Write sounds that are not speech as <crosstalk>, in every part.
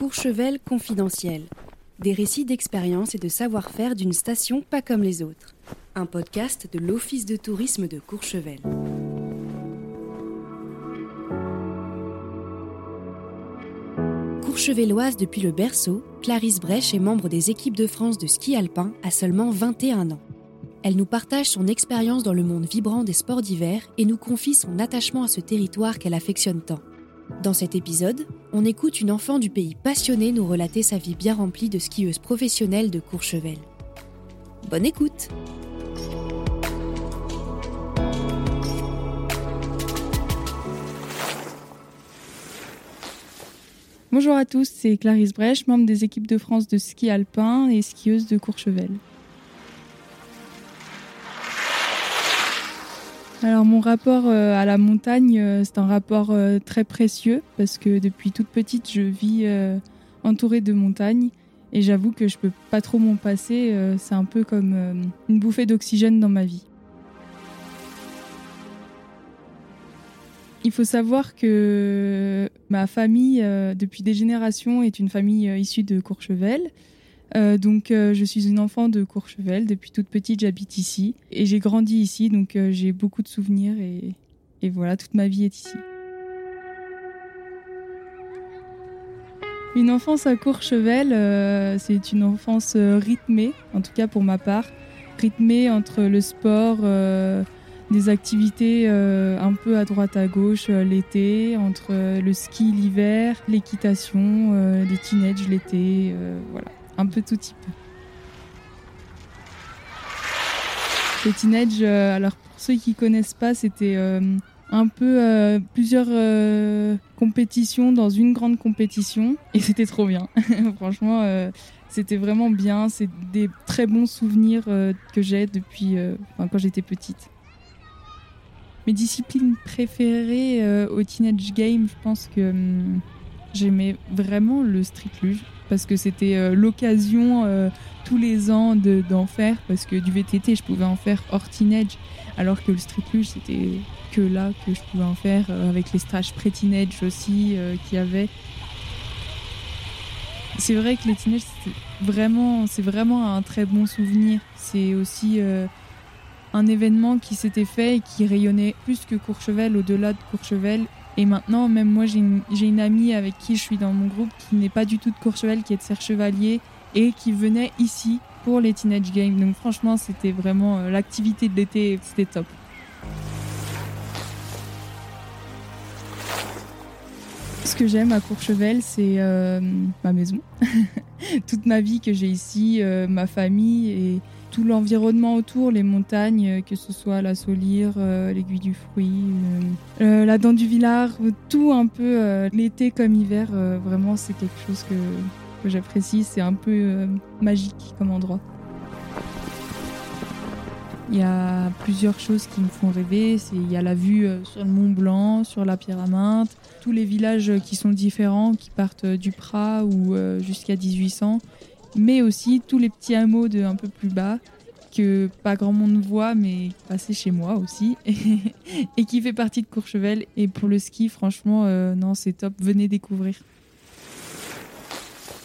Courchevel confidentiel. Des récits d'expérience et de savoir-faire d'une station pas comme les autres. Un podcast de l'Office de tourisme de Courchevel. Courchevelloise depuis le berceau, Clarisse Brèche est membre des équipes de France de ski alpin à seulement 21 ans. Elle nous partage son expérience dans le monde vibrant des sports d'hiver et nous confie son attachement à ce territoire qu'elle affectionne tant. Dans cet épisode, on écoute une enfant du pays passionnée nous relater sa vie bien remplie de skieuse professionnelle de Courchevel. Bonne écoute Bonjour à tous, c'est Clarisse Brèche, membre des équipes de France de ski alpin et skieuse de Courchevel. Alors mon rapport euh, à la montagne, euh, c'est un rapport euh, très précieux parce que depuis toute petite, je vis entourée de montagnes et j'avoue que je peux pas trop m'en passer. C'est un peu comme une bouffée d'oxygène dans ma vie. Il faut savoir que ma famille, depuis des générations, est une famille issue de Courchevel. Euh, donc euh, je suis une enfant de Courchevel. Depuis toute petite, j'habite ici et j'ai grandi ici, donc euh, j'ai beaucoup de souvenirs et, et, voilà, toute ma vie est ici. Une enfance à Courchevel, c'est une enfance rythmée, en tout cas pour ma part, rythmée entre le sport, des activités un peu à droite à gauche l'été, entre le ski l'hiver, l'équitation, les teenage l'été, voilà un peu tout type. Les teenage, euh, alors pour ceux qui connaissent pas, c'était euh, un peu euh, plusieurs compétitions dans une grande compétition et c'était trop bien. <laughs> Franchement, c'était vraiment bien. C'est des très bons souvenirs que j'ai depuis quand j'étais petite. Mes disciplines préférées au teenage game, je pense que hum, j'aimais vraiment le street luge parce que c'était euh, l'occasion euh, tous les ans d'en faire parce que du VTT je pouvais en faire hors teenage alors que le street luge c'était que là que je pouvais en faire euh, avec les stages pré-teenage aussi qu'il y avait. C'est vrai que les teenage vraiment c'est vraiment un très bon souvenir. C'est aussi un événement qui s'était fait et qui rayonnait plus que Courchevel au-delà de Courchevel et maintenant, même moi, j'ai une, amie avec qui je suis dans mon groupe qui n'est pas du tout de Courchevel, qui est de Serre Chevalier et qui venait ici pour les Teenage Games. Donc franchement, c'était vraiment euh, l'activité de l'été, c'était top. Ce que j'aime à Courchevel, c'est euh, ma maison. <laughs> Toute ma vie que j'ai ici, euh, ma famille et tout l'environnement autour, les montagnes, euh, que ce soit la Solire, euh, l'aiguille du fruit, euh, la dent du Villard, tout un peu, l'été comme hiver, vraiment c'est quelque chose que, j'apprécie, c'est un peu magique comme endroit. Il y a plusieurs choses qui me font rêver. Il y a la vue sur le Mont Blanc, sur la Pyramide, tous les villages qui sont différents, qui partent du Prat ou jusqu'à 1800 mais aussi tous les petits hameaux de un peu plus bas que pas grand monde voit, mais passé chez moi aussi, <laughs> et, qui fait partie de Courchevel. Et pour le ski, franchement, euh, non, c'est top. Venez découvrir.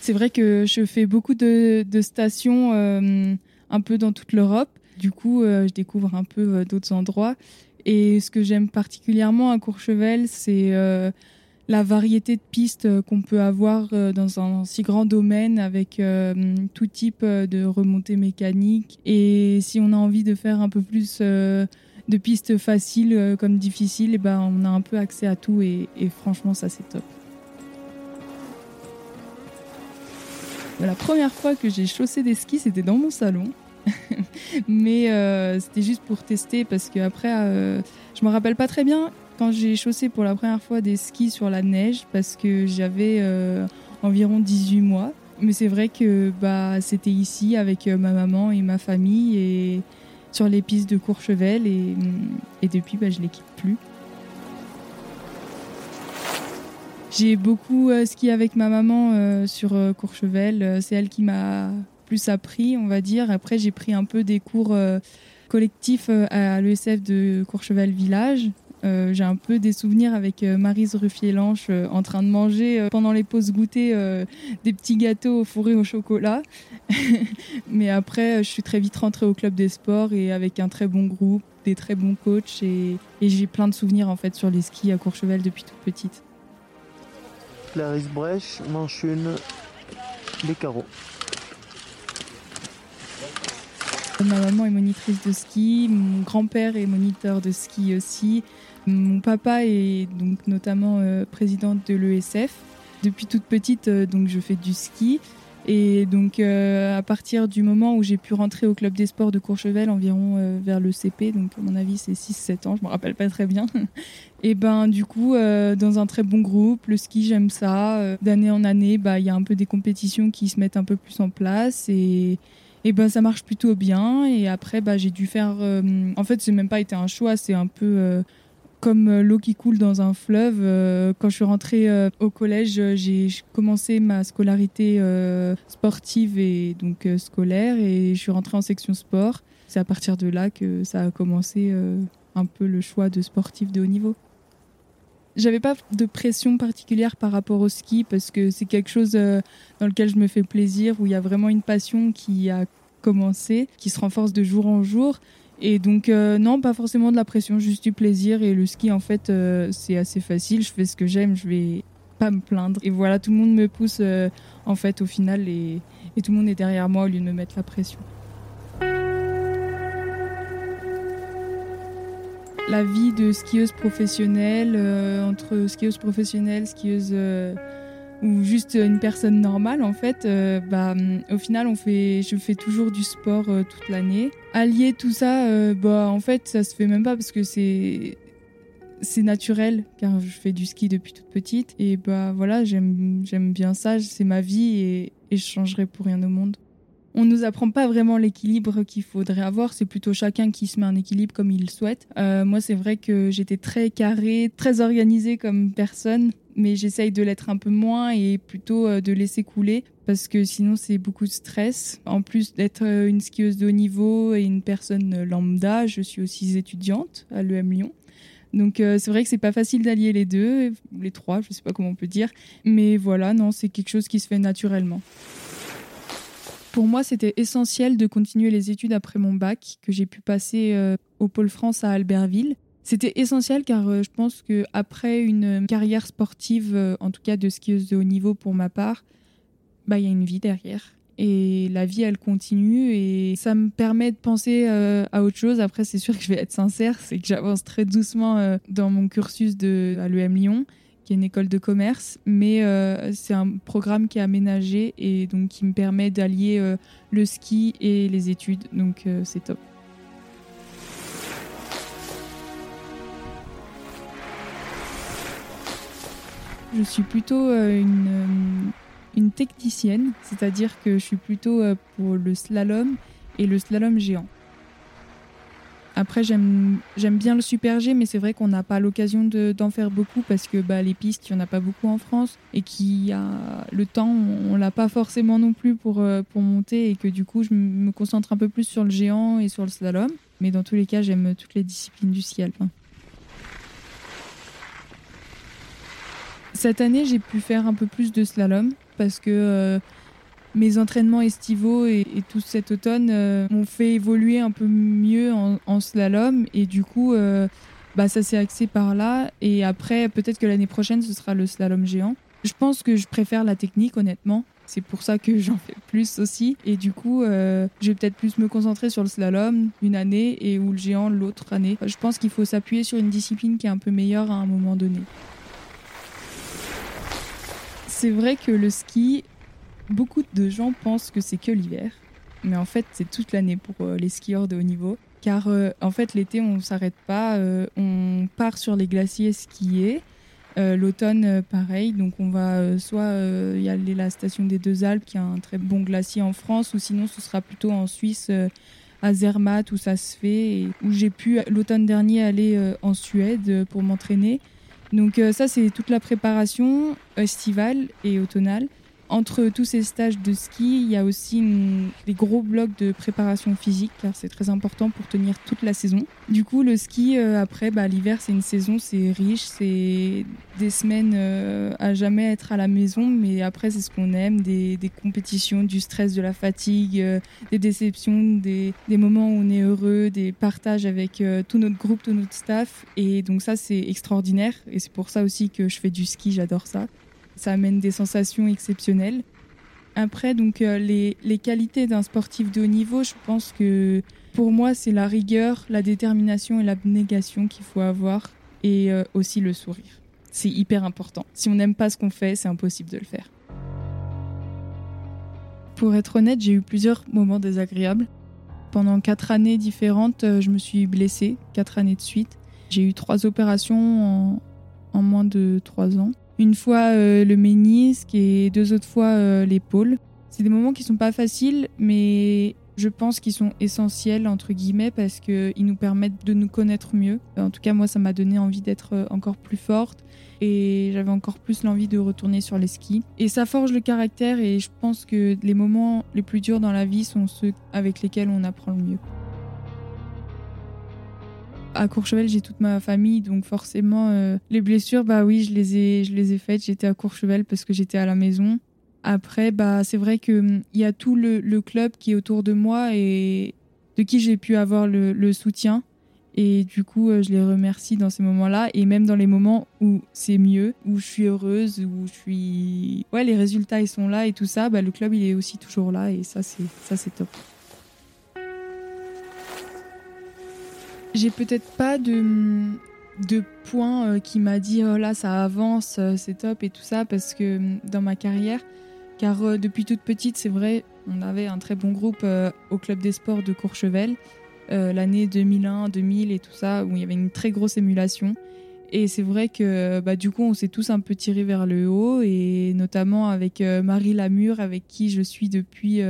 C'est vrai que je fais beaucoup de, stations euh, un peu dans toute l'Europe. Du coup, euh, je découvre un peu d'autres endroits. Et ce que j'aime particulièrement à Courchevel, c'est la variété de pistes euh, qu'on peut avoir euh, dans un si grand domaine avec euh, tout type de remontées mécaniques. Et si on a envie de faire un peu plus de pistes faciles comme difficiles, et eh ben on a un peu accès à tout et, franchement ça c'est top. La première fois que j'ai chaussé des skis, c'était dans mon salon. <laughs> Mais c'était juste pour tester parce que après, je me rappelle pas très bien quand j'ai chaussé pour la première fois des skis sur la neige parce que j'avais euh, environ 18 mois. Mais c'est vrai que bah, c'était ici avec euh, ma maman et ma famille et sur les pistes de Courchevel et, et depuis bah, je les quitte plus. J'ai beaucoup euh, skié avec ma maman sur Courchevel. C'est elle qui m'a plus appris, on va dire. Après, j'ai pris un peu des cours collectifs à l'ESF de Courchevel Village Euh, j'ai un peu des souvenirs avec euh, Marise Ruffier-Lanche euh, en train de manger pendant les pauses goûter des petits gâteaux fourrés au chocolat. <laughs> Mais après, je suis très vite rentrée au club des sports et avec un très bon groupe, des très bons coachs et, j'ai plein de souvenirs en fait sur les skis à Courchevel depuis toute petite. Clarisse Brèche, manche une, les carreaux. Ma maman est monitrice de ski, mon grand-père est moniteur de ski aussi. Mon papa est donc notamment euh, présidente de l'ESF. Depuis toute petite, euh, donc je fais du ski. Et donc euh, à partir du moment où j'ai pu rentrer au club des sports de Courchevel, environ vers le CP, donc à mon avis c'est 6-7 ans, je me rappelle pas très bien. <laughs> et ben du coup dans un très bon groupe, le ski j'aime ça. D'année en année, bah il y a un peu des compétitions qui se mettent un peu plus en place et et ben ça marche plutôt bien. Et après, bah, j'ai dû faire. Euh, en fait, c'est même pas été un choix, c'est un peu euh, comme euh, l'eau qui coule dans un fleuve. quand je suis rentrée au collège, j'ai commencé ma scolarité sportive et donc scolaire, et je suis rentrée en section sport. C'est à partir de là que ça a commencé un peu le choix de sportif de haut niveau. J'avais pas de pression particulière par rapport au ski parce que c'est quelque chose euh, dans lequel je me fais plaisir, où il y a vraiment une passion qui a commencé, qui se renforce de jour en jour. Et donc, euh, non, pas forcément de la pression, juste du plaisir. Et le ski, en fait, euh, c'est assez facile. Je fais ce que j'aime, je vais pas me plaindre. Et voilà, tout le monde me pousse, en fait, au final, et, et tout le monde est derrière moi au lieu de me mettre la pression. La vie de skieuse professionnelle, euh, entre skieuse professionnelle, skieuse euh, ou juste une personne normale en fait, euh, bah, au final on fait, je fais toujours du sport toute l'année. Allier tout ça, bah en fait ça se fait même pas parce que c'est c'est naturel car je fais du ski depuis toute petite et bah voilà j'aime bien ça, c'est ma vie et, et je changerai pour rien au monde on nous apprend pas vraiment l'équilibre qu'il faudrait avoir. C'est plutôt chacun qui se met un équilibre comme il le souhaite. Euh, moi, c'est vrai que j'étais très carré, très organisée comme personne, mais j'essaye de l'être un peu moins et plutôt euh, de laisser couler parce que sinon c'est beaucoup de stress. En plus d'être euh, une skieuse de haut niveau et une personne lambda, je suis aussi étudiante à l'EM Lyon. Donc c'est vrai que c'est pas facile d'allier les deux, les trois, je sais pas comment on peut dire, mais voilà, non, c'est quelque chose qui se fait naturellement. Pour moi, c'était essentiel de continuer les études après mon bac que j'ai pu passer euh, au Pôle France à Albertville. C'était essentiel car euh, je pense que après une carrière sportive, euh, en tout cas de skieuse de haut niveau pour ma part, bah il y a une vie derrière et la vie elle continue et ça me permet de penser à autre chose. Après c'est sûr que je vais être sincère, c'est que j'avance très doucement dans mon cursus de à l'EM Lyon qui est une école de commerce, mais euh, c'est un programme qui est aménagé et donc qui me permet d'allier euh, le ski et les études, donc euh, c'est top. Je suis plutôt une, une technicienne, c'est-à-dire que je suis plutôt pour le slalom et le slalom géant. Après, j'aime bien le Super G, mais c'est vrai qu'on n'a pas l'occasion d'en faire beaucoup parce que bah, les pistes, il n'y en a pas beaucoup en France et qu'il a le temps, on l'a pas forcément non plus pour, euh, pour monter et que du coup, je me concentre un peu plus sur le géant et sur le slalom. Mais dans tous les cas, j'aime toutes les disciplines du ski alpin. Cette année, j'ai pu faire un peu plus de slalom parce que euh, mes entraînements estivaux et, tout cet automne euh, m'ont fait évoluer un peu mieux en, slalom et du coup euh, bah, ça s'est axé par là et après peut-être que l'année prochaine ce sera le slalom géant. Je pense que je préfère la technique honnêtement. C'est pour ça que <laughs> j'en fais plus aussi. Et du coup, euh, je vais peut-être plus me concentrer sur le slalom une année et ou le géant l'autre année. Je pense qu'il faut s'appuyer sur une discipline qui est un peu meilleure à un moment donné. C'est vrai que le ski Beaucoup de gens pensent que c'est que l'hiver, mais en fait c'est toute l'année pour euh, les skieurs de haut niveau. Car euh, en fait l'été on ne s'arrête pas, euh, on part sur les glaciers skier. L'automne pareil, donc on va soit y aller à la station des Deux Alpes qui a un très bon glacier en France, ou sinon ce sera plutôt en Suisse à Zermatt où ça se fait, et où j'ai pu l'automne dernier aller en Suède pour m'entraîner. Donc ça c'est toute la préparation estivale et automnale. Entre tous ces stages de ski, il y a aussi des gros blocs de préparation physique, car c'est très important pour tenir toute la saison. Du coup, le ski, euh, après, bah, l'hiver, c'est une saison, c'est riche, c'est des semaines euh, à jamais être à la maison, mais après, c'est ce qu'on aime, des, compétitions, du stress, de la fatigue, euh, des déceptions, des, moments où on est heureux, des partages avec tout notre groupe, tout notre staff. Et donc ça, c'est extraordinaire. Et c'est pour ça aussi que je fais du ski, j'adore ça ça amène des sensations exceptionnelles. Après, donc euh, les, les, qualités d'un sportif de haut niveau, je pense que pour moi, c'est la rigueur, la détermination et l'abnégation qu'il faut avoir, et euh, aussi le sourire. C'est hyper important. Si on n'aime pas ce qu'on fait, c'est impossible de le faire. Pour être honnête, j'ai eu plusieurs moments désagréables. Pendant quatre années différentes, euh, je me suis blessée, quatre années de suite. J'ai eu trois opérations en, en moins de trois ans une fois euh, le ménisque et deux autres fois euh, l'épaule. C'est des moments qui sont pas faciles, mais je pense qu'ils sont essentiels entre guillemets parce qu'ils nous permettent de nous connaître mieux. En tout cas, moi, ça m'a donné envie d'être euh, encore plus forte et j'avais encore plus l'envie de retourner sur les skis. Et ça forge le caractère et je pense que les moments les plus durs dans la vie sont ceux avec lesquels on apprend le mieux à Courchevel, j'ai toute ma famille, donc forcément, euh, les blessures, bah oui, je les ai, je les ai faites. J'étais à Courchevel parce que j'étais à la maison. Après, bah c'est vrai que hum, y a tout le, club qui est autour de moi et de qui j'ai pu avoir le, soutien. Et du coup, euh, je les remercie dans ces moments-là et même dans les moments où c'est mieux, où je suis heureuse, où je suis, ouais, les résultats ils sont là et tout ça. Bah le club il est aussi toujours là et ça c'est ça c'est top. J'ai peut-être pas de, de point euh, qui m'a dit oh là ça avance, euh, c'est top et tout ça parce que euh, dans ma carrière, car depuis toute petite c'est vrai, on avait un très bon groupe au club des sports de Courchevel l'année 2001, 2000 et tout ça où il y avait une très grosse émulation. Et c'est vrai que bah, du coup, on s'est tous un peu tirés vers le haut, et notamment avec Marie Lamure, avec qui je suis depuis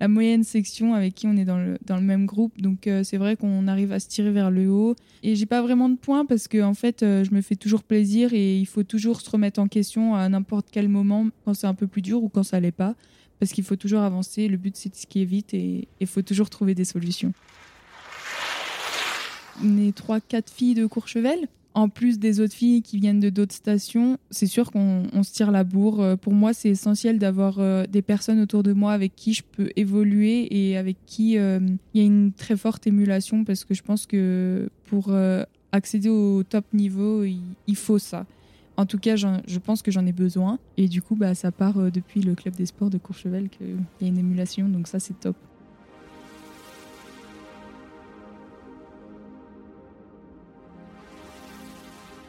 la moyenne section avec qui on est dans le, dans le même groupe. Donc euh, c'est vrai qu'on arrive à se tirer vers le haut. Et j'ai pas vraiment de points parce que en fait, euh, je me fais toujours plaisir et il faut toujours se remettre en question à n'importe quel moment quand c'est un peu plus dur ou quand ça l'est pas. Parce qu'il faut toujours avancer. Le but c'est de skier vite et il faut toujours trouver des solutions. On est trois, quatre filles de Courchevel en plus des autres filles qui viennent de d'autres stations, c'est sûr qu'on se tire la bourre. Euh, pour moi, c'est essentiel d'avoir euh, des personnes autour de moi avec qui je peux évoluer et avec qui euh, il y a une très forte émulation parce que je pense que pour accéder au top niveau, il, faut ça. En tout cas, je pense que j'en ai besoin. Et du coup, bah, ça part depuis le club des sports de Courchevel qu'il y a une émulation. Donc ça, c'est top.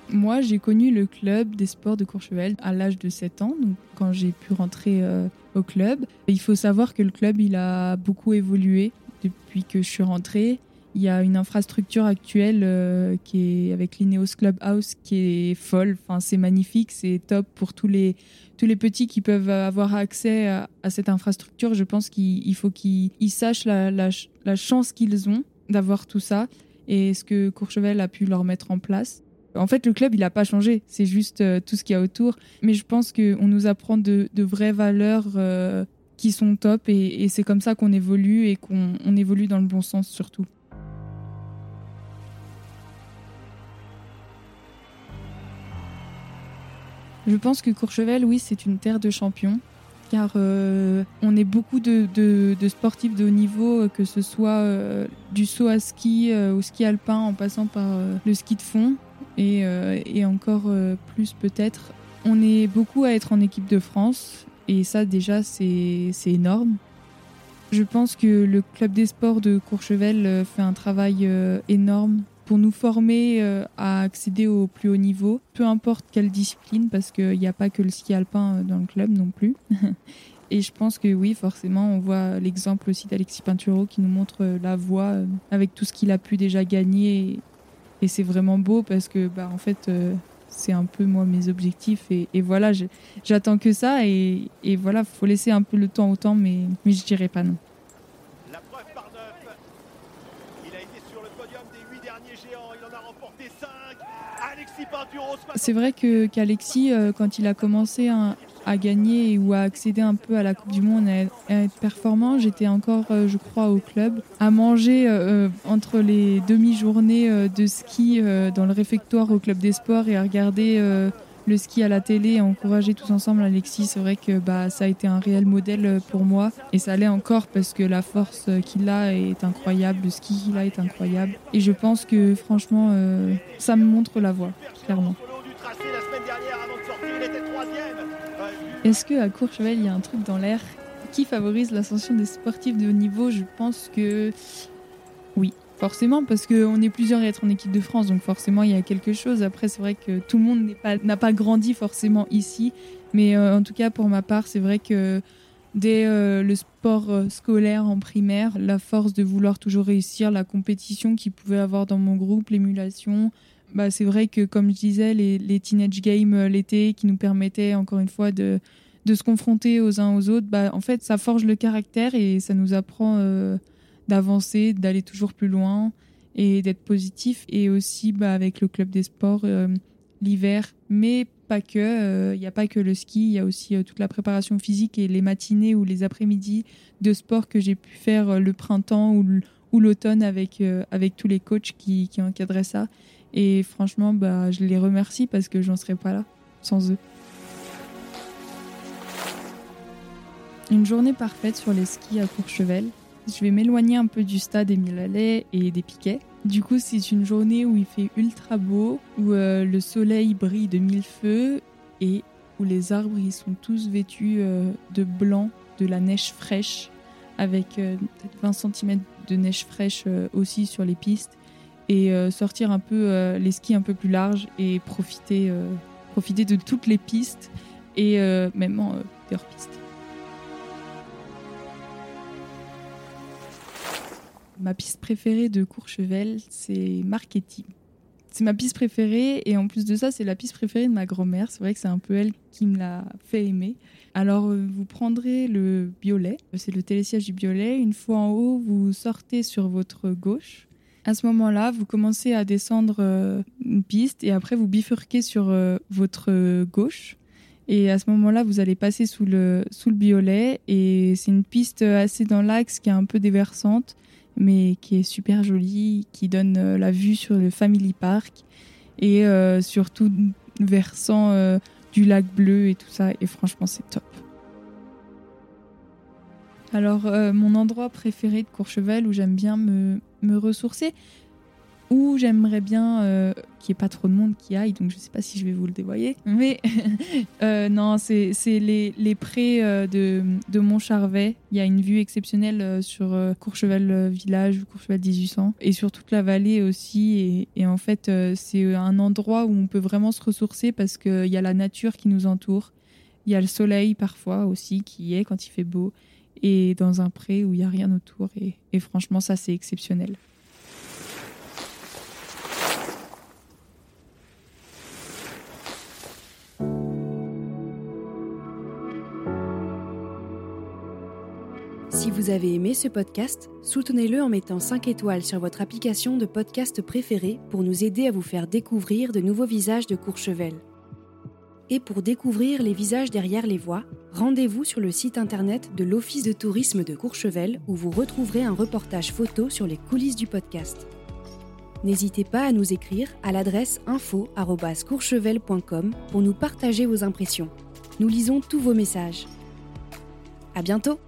Moi, j'ai connu le club des sports de Courchevel à l'âge de 7 ans, donc quand j'ai pu rentrer euh, au club. Il faut savoir que le club, il a beaucoup évolué depuis que je suis rentrée. Il y a une infrastructure actuelle euh, qui est avec l'Ineos Clubhouse qui est folle. Enfin, c'est magnifique, c'est top pour tous les tous les petits qui peuvent avoir accès à, cette infrastructure. Je pense qu'il faut qu'ils sachent la, la chance qu'ils ont d'avoir tout ça et ce que Courchevel a pu leur mettre en place. En fait, le club, il n'a pas changé. C'est juste euh, tout ce qu'il y a autour. Mais je pense qu'on nous apprend de, vraies valeurs euh, qui sont top. Et, c'est comme ça qu'on évolue et qu'on évolue dans le bon sens surtout. Je pense que Courchevel, oui, c'est une terre de champions. Car euh, on est beaucoup de, sportifs de haut niveau, que ce soit du saut à ski au ski alpin en passant par le ski de fond. Euh, et, encore euh, plus peut-être. On est beaucoup à être en équipe de France et ça déjà c'est énorme. Je pense que le club des sports de Courchevel euh, fait un travail énorme pour nous former à accéder au plus haut niveau, peu importe quelle discipline, parce qu'il n'y a pas que le ski alpin dans le club non plus. <laughs> Et je pense que oui, forcément, on voit l'exemple aussi d'Alexis Pinturo qui nous montre la voie avec tout ce qu'il a pu déjà gagner et c'est vraiment beau parce que, bah, en fait, euh, c'est un peu moi mes objectifs. Et, voilà, j'attends que ça. Et, et voilà, faut laisser un peu le temps au temps, mais, mais je dirais pas non. La preuve par neuf. Il a été sur le podium des huit derniers géants. Il en a remporté cinq. Alexis Pinturo. C'est vrai que qu'Alexis, euh, quand il a commencé à, à gagner ou à accéder un peu à la Coupe du Monde, à être performant, j'étais encore, euh, je crois, au club, à manger euh, entre les demi-journées de ski dans le réfectoire au club des sports et à regarder le ski à la télé et encourager tous ensemble Alexis. C'est vrai que bah, ça a été un réel modèle pour moi et ça l'est encore parce que la force qu'il a est incroyable, le ski qu'il a est incroyable. Et je pense que franchement, ça me montre la voie, clairement. Est-ce qu'à Courchevel, il y a un truc dans l'air qui favorise l'ascension des sportifs de haut niveau? Je pense que oui, forcément, parce qu'on est plusieurs à être en équipe de France, donc forcément, il y a quelque chose. Après, c'est vrai que tout le monde n'a pas, grandi forcément ici, mais euh, en tout cas, pour ma part, c'est vrai que dès euh, le sport euh, scolaire en primaire, la force de vouloir toujours réussir, la compétition qu'il pouvait avoir dans mon groupe, l'émulation, bah, c'est vrai que, comme je disais, les, teenage games euh, l'été qui nous permettaient encore une fois de, se confronter aux uns aux autres, bah, en fait, ça forge le caractère et ça nous apprend euh, d'avancer, d'aller toujours plus loin et d'être positif. Et aussi bah, avec le club des sports euh, l'hiver, mais pas que. Il n'y a pas que le ski, il y a aussi toute la préparation physique et les matinées ou les après-midi de sport que j'ai pu faire le printemps ou l'automne avec, avec tous les coachs qui, qui encadraient ça. Et franchement, bah, je les remercie parce que j'en serais pas là sans eux. Une journée parfaite sur les skis à Courchevel. Je vais m'éloigner un peu du stade Émile Allais et des piquets. Du coup, c'est une journée où il fait ultra beau, où euh, le soleil brille de mille feux et où les arbres sont tous vêtus euh, de blanc, de la neige fraîche, avec 20 euh, cm de neige fraîche aussi sur les pistes et euh, sortir un peu euh, les skis un peu plus larges et profiter, euh, profiter de toutes les pistes et même des hors-pistes. Ma piste préférée de Courchevel, c'est Marchetti. C'est ma piste préférée et en plus de ça, c'est la piste préférée de ma grand-mère. C'est vrai que c'est un peu elle qui me l'a fait aimer. Alors, vous prendrez le Biolay, c'est le télésiège du Biolay. Une fois en haut, vous sortez sur votre gauche à ce moment-là, vous commencez à descendre euh, une piste et après vous bifurquez sur euh, votre gauche. Et à ce moment-là, vous allez passer sous le, sous le violet et c'est une piste assez dans l'axe qui est un peu déversante, mais qui est super jolie, qui donne euh, la vue sur le Family Park et surtout versant du lac bleu et tout ça. Et franchement, c'est top. Alors, mon endroit préféré de Courchevel où j'aime bien me, me ressourcer ou j'aimerais bien euh, qu'il n'y ait pas trop de monde qui aille, donc je ne sais pas si je vais vous le dévoyer. Mais <laughs> euh, non, c'est les, les, prés euh, de, de Montcharvet. Il y a une vue exceptionnelle sur Courchevel Village, Courchevel 1800, et sur toute la vallée aussi. Et, et en fait, c'est un endroit où on peut vraiment se ressourcer parce qu'il y a la nature qui nous entoure. Il y a le soleil parfois aussi qui est quand il fait beau et dans un pré où il n'y a rien autour. Et, franchement, ça, c'est exceptionnel. Si vous avez aimé ce podcast, soutenez-le en mettant 5 étoiles sur votre application de podcast préférée pour nous aider à vous faire découvrir de nouveaux visages de Courchevel. Et pour découvrir les visages derrière les voix, rendez-vous sur le site internet de l'Office de tourisme de Courchevel où vous retrouverez un reportage photo sur les coulisses du podcast. N'hésitez pas à nous écrire à l'adresse info@courchevel.com pour nous partager vos impressions. Nous lisons tous vos messages. À bientôt.